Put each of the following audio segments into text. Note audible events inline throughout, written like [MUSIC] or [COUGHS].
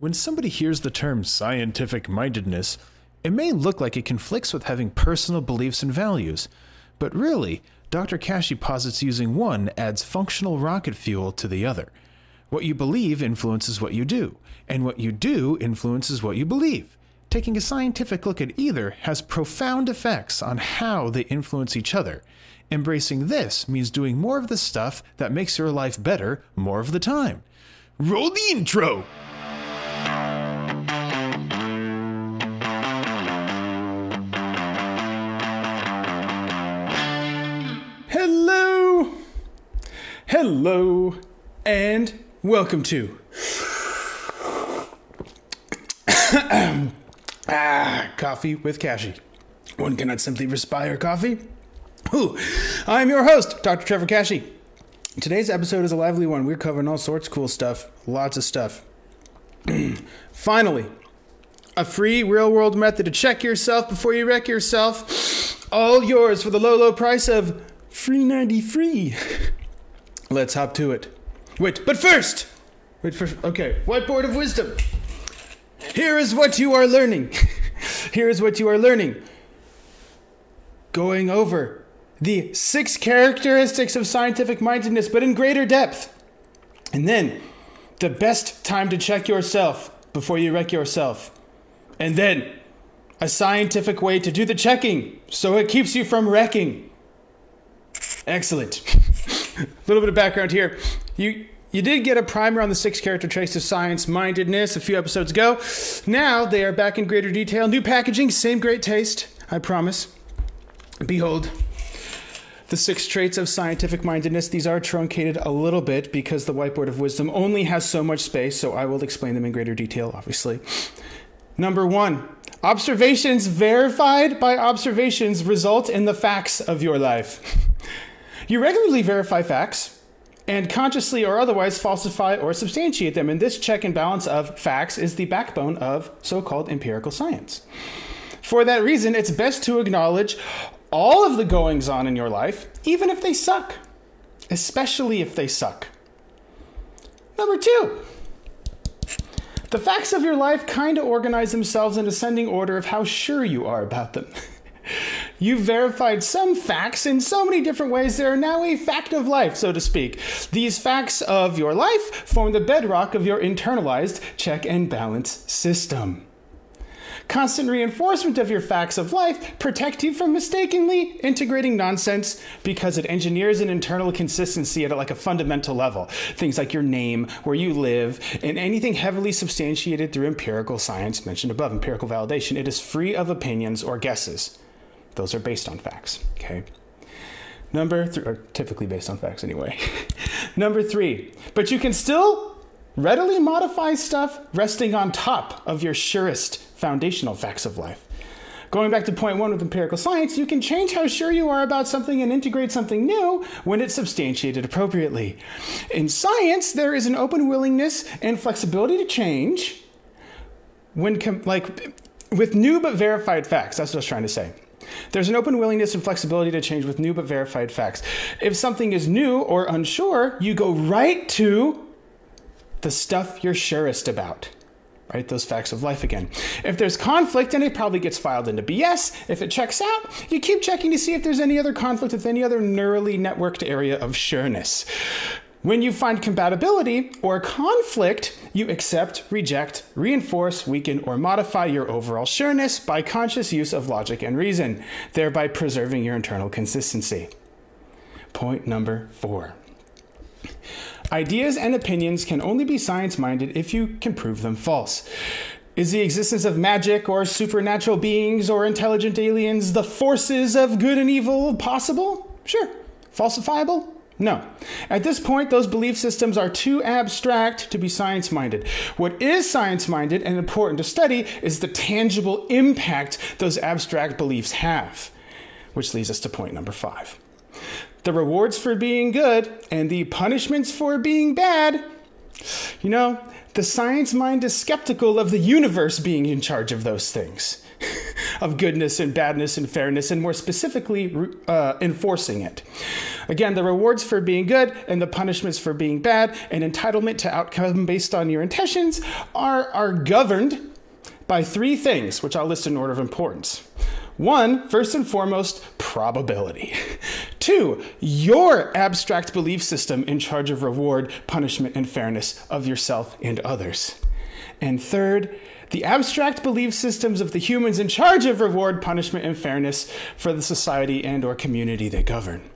When somebody hears the term scientific mindedness, it may look like it conflicts with having personal beliefs and values, but really, Dr. Kashey posits using one adds functional rocket fuel to the other. What you believe influences what you do, and what you do influences what you believe. Taking a scientific look at either has profound effects on how they influence each other. Embracing this means doing more of the stuff that makes your life better more of the time. Roll the intro! Hello, hello, and welcome to [COUGHS] ah, Coffee with Kashey. One cannot simply respire coffee. Ooh, I'm your host, Dr. Trevor Kashey. Today's episode is a lively one. We're covering all sorts of cool stuff, lots of stuff. [CLEARS THROAT] Finally, a free real world method to check yourself before you wreck yourself. All yours for the low, low price of free 90. [LAUGHS] Let's hop to it. Wait, but first, wait for, okay, whiteboard of wisdom. Here is what you are learning. [LAUGHS] Here is what you are learning. Going over the six characteristics of scientific mindedness, but in greater depth. And then the best time to check yourself before you wreck yourself. And then a scientific way to do the checking so it keeps you from wrecking. Excellent. a [LAUGHS] little bit of background here. You you did get a primer on the six character traits of science mindedness a few episodes ago. Now they are back in greater detail. New packaging, same great taste, I promise. Behold, the six traits of scientific mindedness. These are truncated a little bit because the whiteboard of wisdom only has so much space, so I will explain them in greater detail, obviously. Number one, observations verified by observations result in the facts of your life. [LAUGHS] You regularly verify facts and consciously or otherwise falsify or substantiate them. And this check and balance of facts is the backbone of so called empirical science. For that reason, it's best to acknowledge all of the goings on in your life, even if they suck, especially if they suck. Number two, the facts of your life kind of organize themselves in ascending order of how sure you are about them. [LAUGHS] You've verified some facts in so many different ways, they are now a fact of life, so to speak. These facts of your life form the bedrock of your internalized check and balance system. Constant reinforcement of your facts of life protect you from mistakenly integrating nonsense because it engineers an internal consistency at like a fundamental level. Things like your name, where you live, and anything heavily substantiated through empirical science mentioned above, empirical validation. It is free of opinions or guesses. Those are based on facts, okay? Number three, or typically based on facts anyway. [LAUGHS] Number three, but you can still readily modify stuff resting on top of your surest foundational facts of life. Going back to point one with empirical science, you can change how sure you are about something and integrate something new when it's substantiated appropriately. In science, there is an open willingness and flexibility to change when, com- like, with new but verified facts. That's what I was trying to say. There's an open willingness and flexibility to change with new but verified facts. If something is new or unsure, you go right to the stuff you're surest about. Right? Those facts of life again. If there's conflict, and it probably gets filed into BS. If it checks out, you keep checking to see if there's any other conflict with any other neurally networked area of sureness. When you find compatibility or conflict, you accept, reject, reinforce, weaken, or modify your overall sureness by conscious use of logic and reason, thereby preserving your internal consistency. Point number four. Ideas and opinions can only be science minded if you can prove them false. Is the existence of magic or supernatural beings or intelligent aliens the forces of good and evil possible? Sure. Falsifiable? No. At this point, those belief systems are too abstract to be science minded. What is science minded and important to study is the tangible impact those abstract beliefs have. Which leads us to point number five the rewards for being good and the punishments for being bad. You know, the science mind is skeptical of the universe being in charge of those things. Of goodness and badness and fairness, and more specifically, uh, enforcing it. Again, the rewards for being good and the punishments for being bad and entitlement to outcome based on your intentions are, are governed by three things, which I'll list in order of importance. One, first and foremost, probability. [LAUGHS] Two, your abstract belief system in charge of reward, punishment, and fairness of yourself and others. And third, the abstract belief systems of the humans in charge of reward, punishment, and fairness for the society and or community they govern.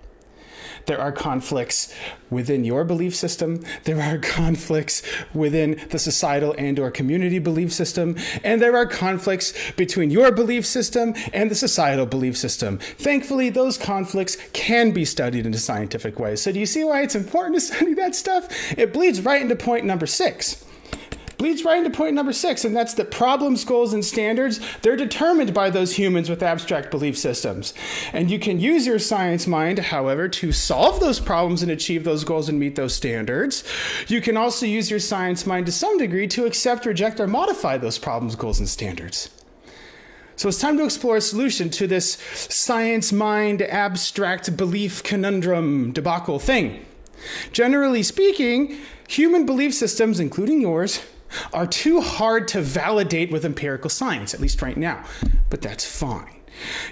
There are conflicts within your belief system. There are [LAUGHS] conflicts within the societal and or community belief system. And there are conflicts between your belief system and the societal belief system. Thankfully, those conflicts can be studied in a scientific way. So do you see why it's important to study that stuff? It bleeds right into point number six leads right into point number six, and that's that problems, goals, and standards, they're determined by those humans with abstract belief systems. And you can use your science mind, however, to solve those problems and achieve those goals and meet those standards. You can also use your science mind to some degree to accept, reject, or modify those problems, goals, and standards. So it's time to explore a solution to this science mind abstract belief conundrum debacle thing. Generally speaking, human belief systems, including yours, are too hard to validate with empirical science, at least right now. But that's fine.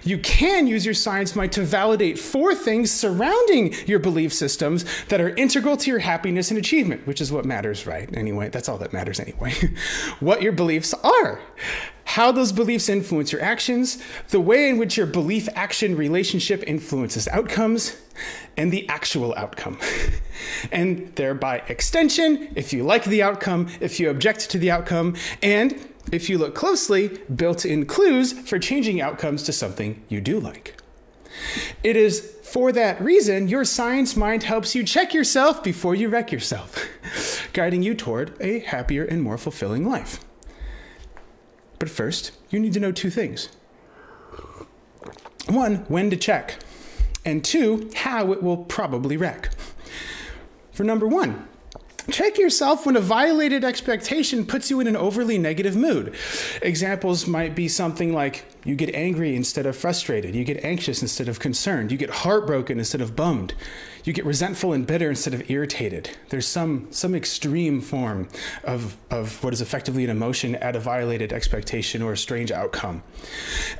You can use your science mind to validate four things surrounding your belief systems that are integral to your happiness and achievement, which is what matters, right? Anyway, that's all that matters anyway. [LAUGHS] what your beliefs are, how those beliefs influence your actions, the way in which your belief action relationship influences outcomes, and the actual outcome. [LAUGHS] and thereby extension, if you like the outcome, if you object to the outcome, and if you look closely, built in clues for changing outcomes to something you do like. It is for that reason your science mind helps you check yourself before you wreck yourself, [LAUGHS] guiding you toward a happier and more fulfilling life. But first, you need to know two things one, when to check, and two, how it will probably wreck. For number one, Check yourself when a violated expectation puts you in an overly negative mood. Examples might be something like you get angry instead of frustrated, you get anxious instead of concerned, you get heartbroken instead of bummed, you get resentful and bitter instead of irritated. There's some some extreme form of, of what is effectively an emotion at a violated expectation or a strange outcome.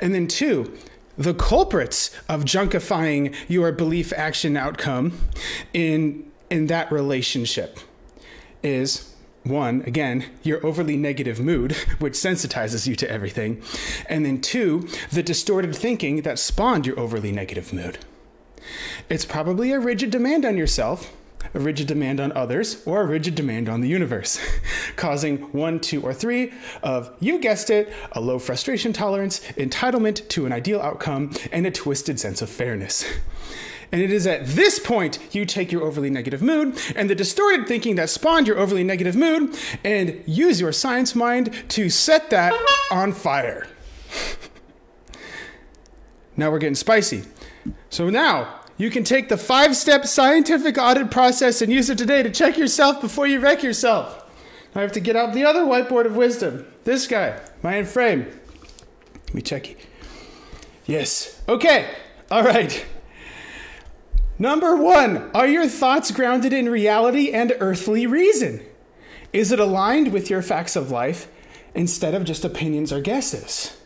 And then two, the culprits of junkifying your belief action outcome in in that relationship is one, again, your overly negative mood, [LAUGHS] which sensitizes you to everything. And then two, the distorted thinking that spawned your overly negative mood. It's probably a rigid demand on yourself, a rigid demand on others, or a rigid demand on the universe, [LAUGHS] causing one, two, or three of, you guessed it, a low frustration tolerance, entitlement to an ideal outcome, and a twisted sense of fairness. And it is at this point you take your overly negative mood and the distorted thinking that spawned your overly negative mood and use your science mind to set that on fire. [LAUGHS] now we're getting spicy. So now you can take the five step scientific audit process and use it today to check yourself before you wreck yourself. I have to get out the other whiteboard of wisdom. This guy, Mind Frame. Let me check. It. Yes. Okay. All right. Number one, are your thoughts grounded in reality and earthly reason? Is it aligned with your facts of life instead of just opinions or guesses?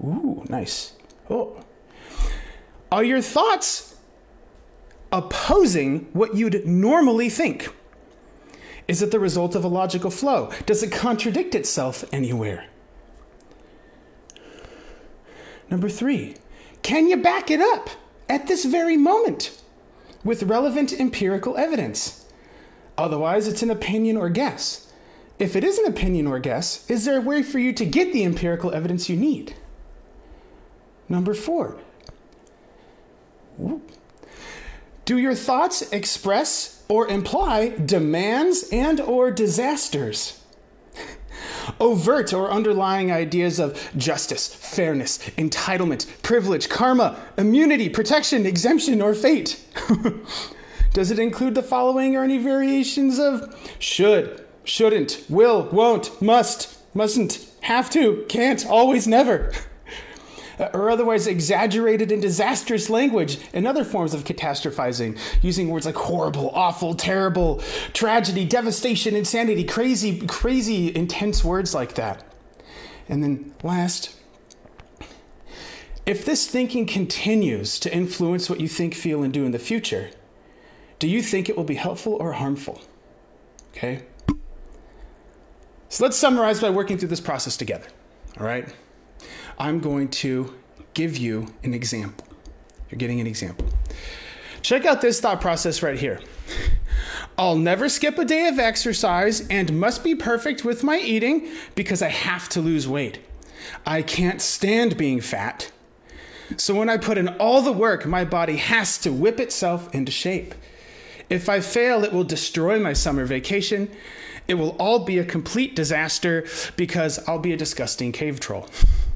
Ooh, nice. Oh. Are your thoughts opposing what you'd normally think? Is it the result of a logical flow? Does it contradict itself anywhere? Number three, can you back it up at this very moment with relevant empirical evidence? Otherwise, it's an opinion or guess. If it is an opinion or guess, is there a way for you to get the empirical evidence you need? Number four. Do your thoughts express or imply demands and or disasters? Overt or underlying ideas of justice, fairness, entitlement, privilege, karma, immunity, protection, exemption, or fate? [LAUGHS] Does it include the following or any variations of should, shouldn't, will, won't, must, mustn't, have to, can't, always, never. [LAUGHS] or otherwise exaggerated and disastrous language and other forms of catastrophizing, using words like horrible, awful, terrible, tragedy, devastation, insanity, crazy, crazy, intense words like that. And then last, if this thinking continues to influence what you think, feel, and do in the future, do you think it will be helpful or harmful? Okay? So let's summarize by working through this process together. All right? I'm going to give you an example. You're getting an example. Check out this thought process right here. I'll never skip a day of exercise and must be perfect with my eating because I have to lose weight. I can't stand being fat. So when I put in all the work, my body has to whip itself into shape. If I fail, it will destroy my summer vacation. It will all be a complete disaster because I'll be a disgusting cave troll. [LAUGHS]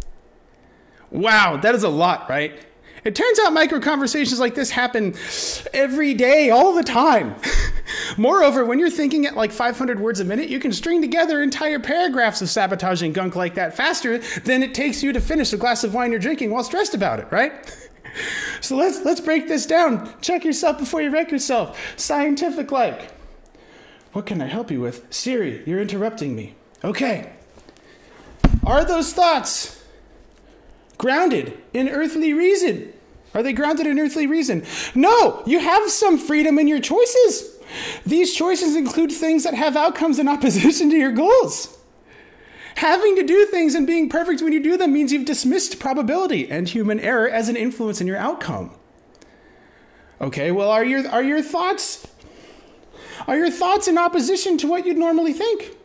Wow, that is a lot, right? It turns out micro conversations like this happen every day, all the time. [LAUGHS] Moreover, when you're thinking at like 500 words a minute, you can string together entire paragraphs of sabotaging gunk like that faster than it takes you to finish a glass of wine you're drinking while stressed about it, right? [LAUGHS] So let's let's break this down. Check yourself before you wreck yourself. Scientific like. What can I help you with? Siri, you're interrupting me. Okay. Are those thoughts grounded in earthly reason? Are they grounded in earthly reason? No, you have some freedom in your choices. These choices include things that have outcomes in opposition to your goals. Having to do things and being perfect when you do them means you've dismissed probability and human error as an influence in your outcome. Okay, well, are your, are your thoughts are your thoughts in opposition to what you'd normally think?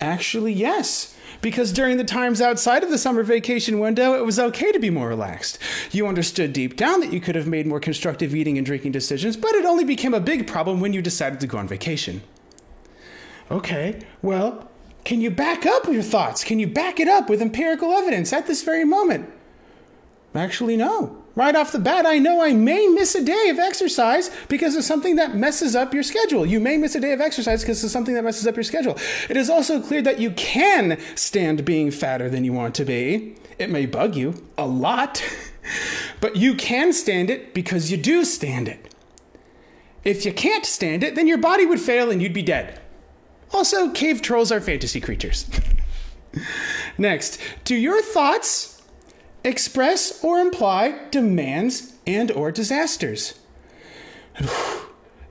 Actually, yes because during the times outside of the summer vacation window, it was okay to be more relaxed. You understood deep down that you could have made more constructive eating and drinking decisions, but it only became a big problem when you decided to go on vacation. Okay, well, can you back up your thoughts? Can you back it up with empirical evidence at this very moment? Actually, no. Right off the bat, I know I may miss a day of exercise because of something that messes up your schedule. You may miss a day of exercise because of something that messes up your schedule. It is also clear that you can stand being fatter than you want to be. It may bug you a lot, [LAUGHS] but you can stand it because you do stand it. If you can't stand it, then your body would fail and you'd be dead. Also, cave trolls are fantasy creatures. [LAUGHS] Next, do your thoughts express or imply demands and or disasters.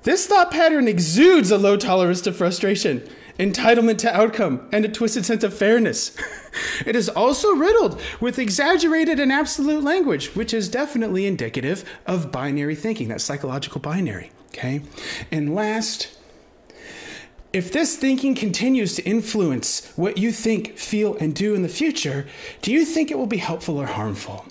This thought pattern exudes a low tolerance to frustration, entitlement to outcome, and a twisted sense of fairness. [LAUGHS] it is also riddled with exaggerated and absolute language, which is definitely indicative of binary thinking, that psychological binary. Okay? And last, if this thinking continues to influence what you think, feel, and do in the future, do you think it will be helpful or harmful?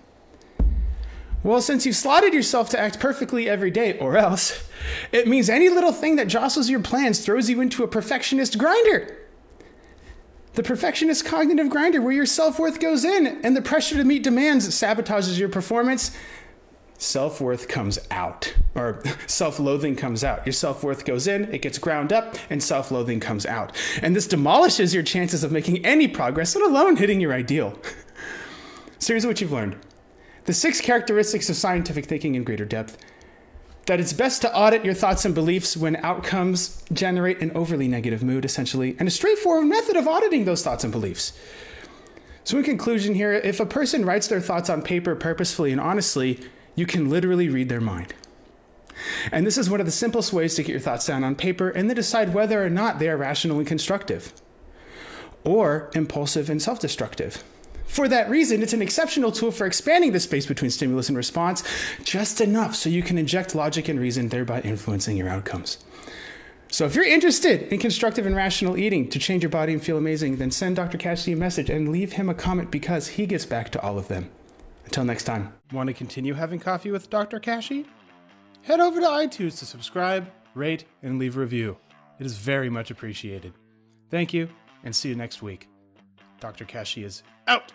Well, since you've slotted yourself to act perfectly every day, or else, it means any little thing that jostles your plans throws you into a perfectionist grinder. The perfectionist cognitive grinder where your self worth goes in and the pressure to meet demands sabotages your performance self worth comes out, or self loathing comes out. Your self worth goes in, it gets ground up, and self loathing comes out. And this demolishes your chances of making any progress, let alone hitting your ideal. [LAUGHS] so here's what you've learned the six characteristics of scientific thinking in greater depth. That it's best to audit your thoughts and beliefs when outcomes generate an overly negative mood, essentially, and a straightforward method of auditing those thoughts and beliefs. So, in conclusion, here, if a person writes their thoughts on paper purposefully and honestly, you can literally read their mind. And this is one of the simplest ways to get your thoughts down on paper and then decide whether or not they are rational and constructive or impulsive and self destructive. For that reason, it's an exceptional tool for expanding the space between stimulus and response just enough so you can inject logic and reason, thereby influencing your outcomes. So, if you're interested in constructive and rational eating to change your body and feel amazing, then send Dr. Kashey a message and leave him a comment because he gets back to all of them. Until next time. Want to continue having coffee with Dr. Kashey? Head over to iTunes to subscribe, rate, and leave a review. It is very much appreciated. Thank you, and see you next week. Dr. Kashey is out.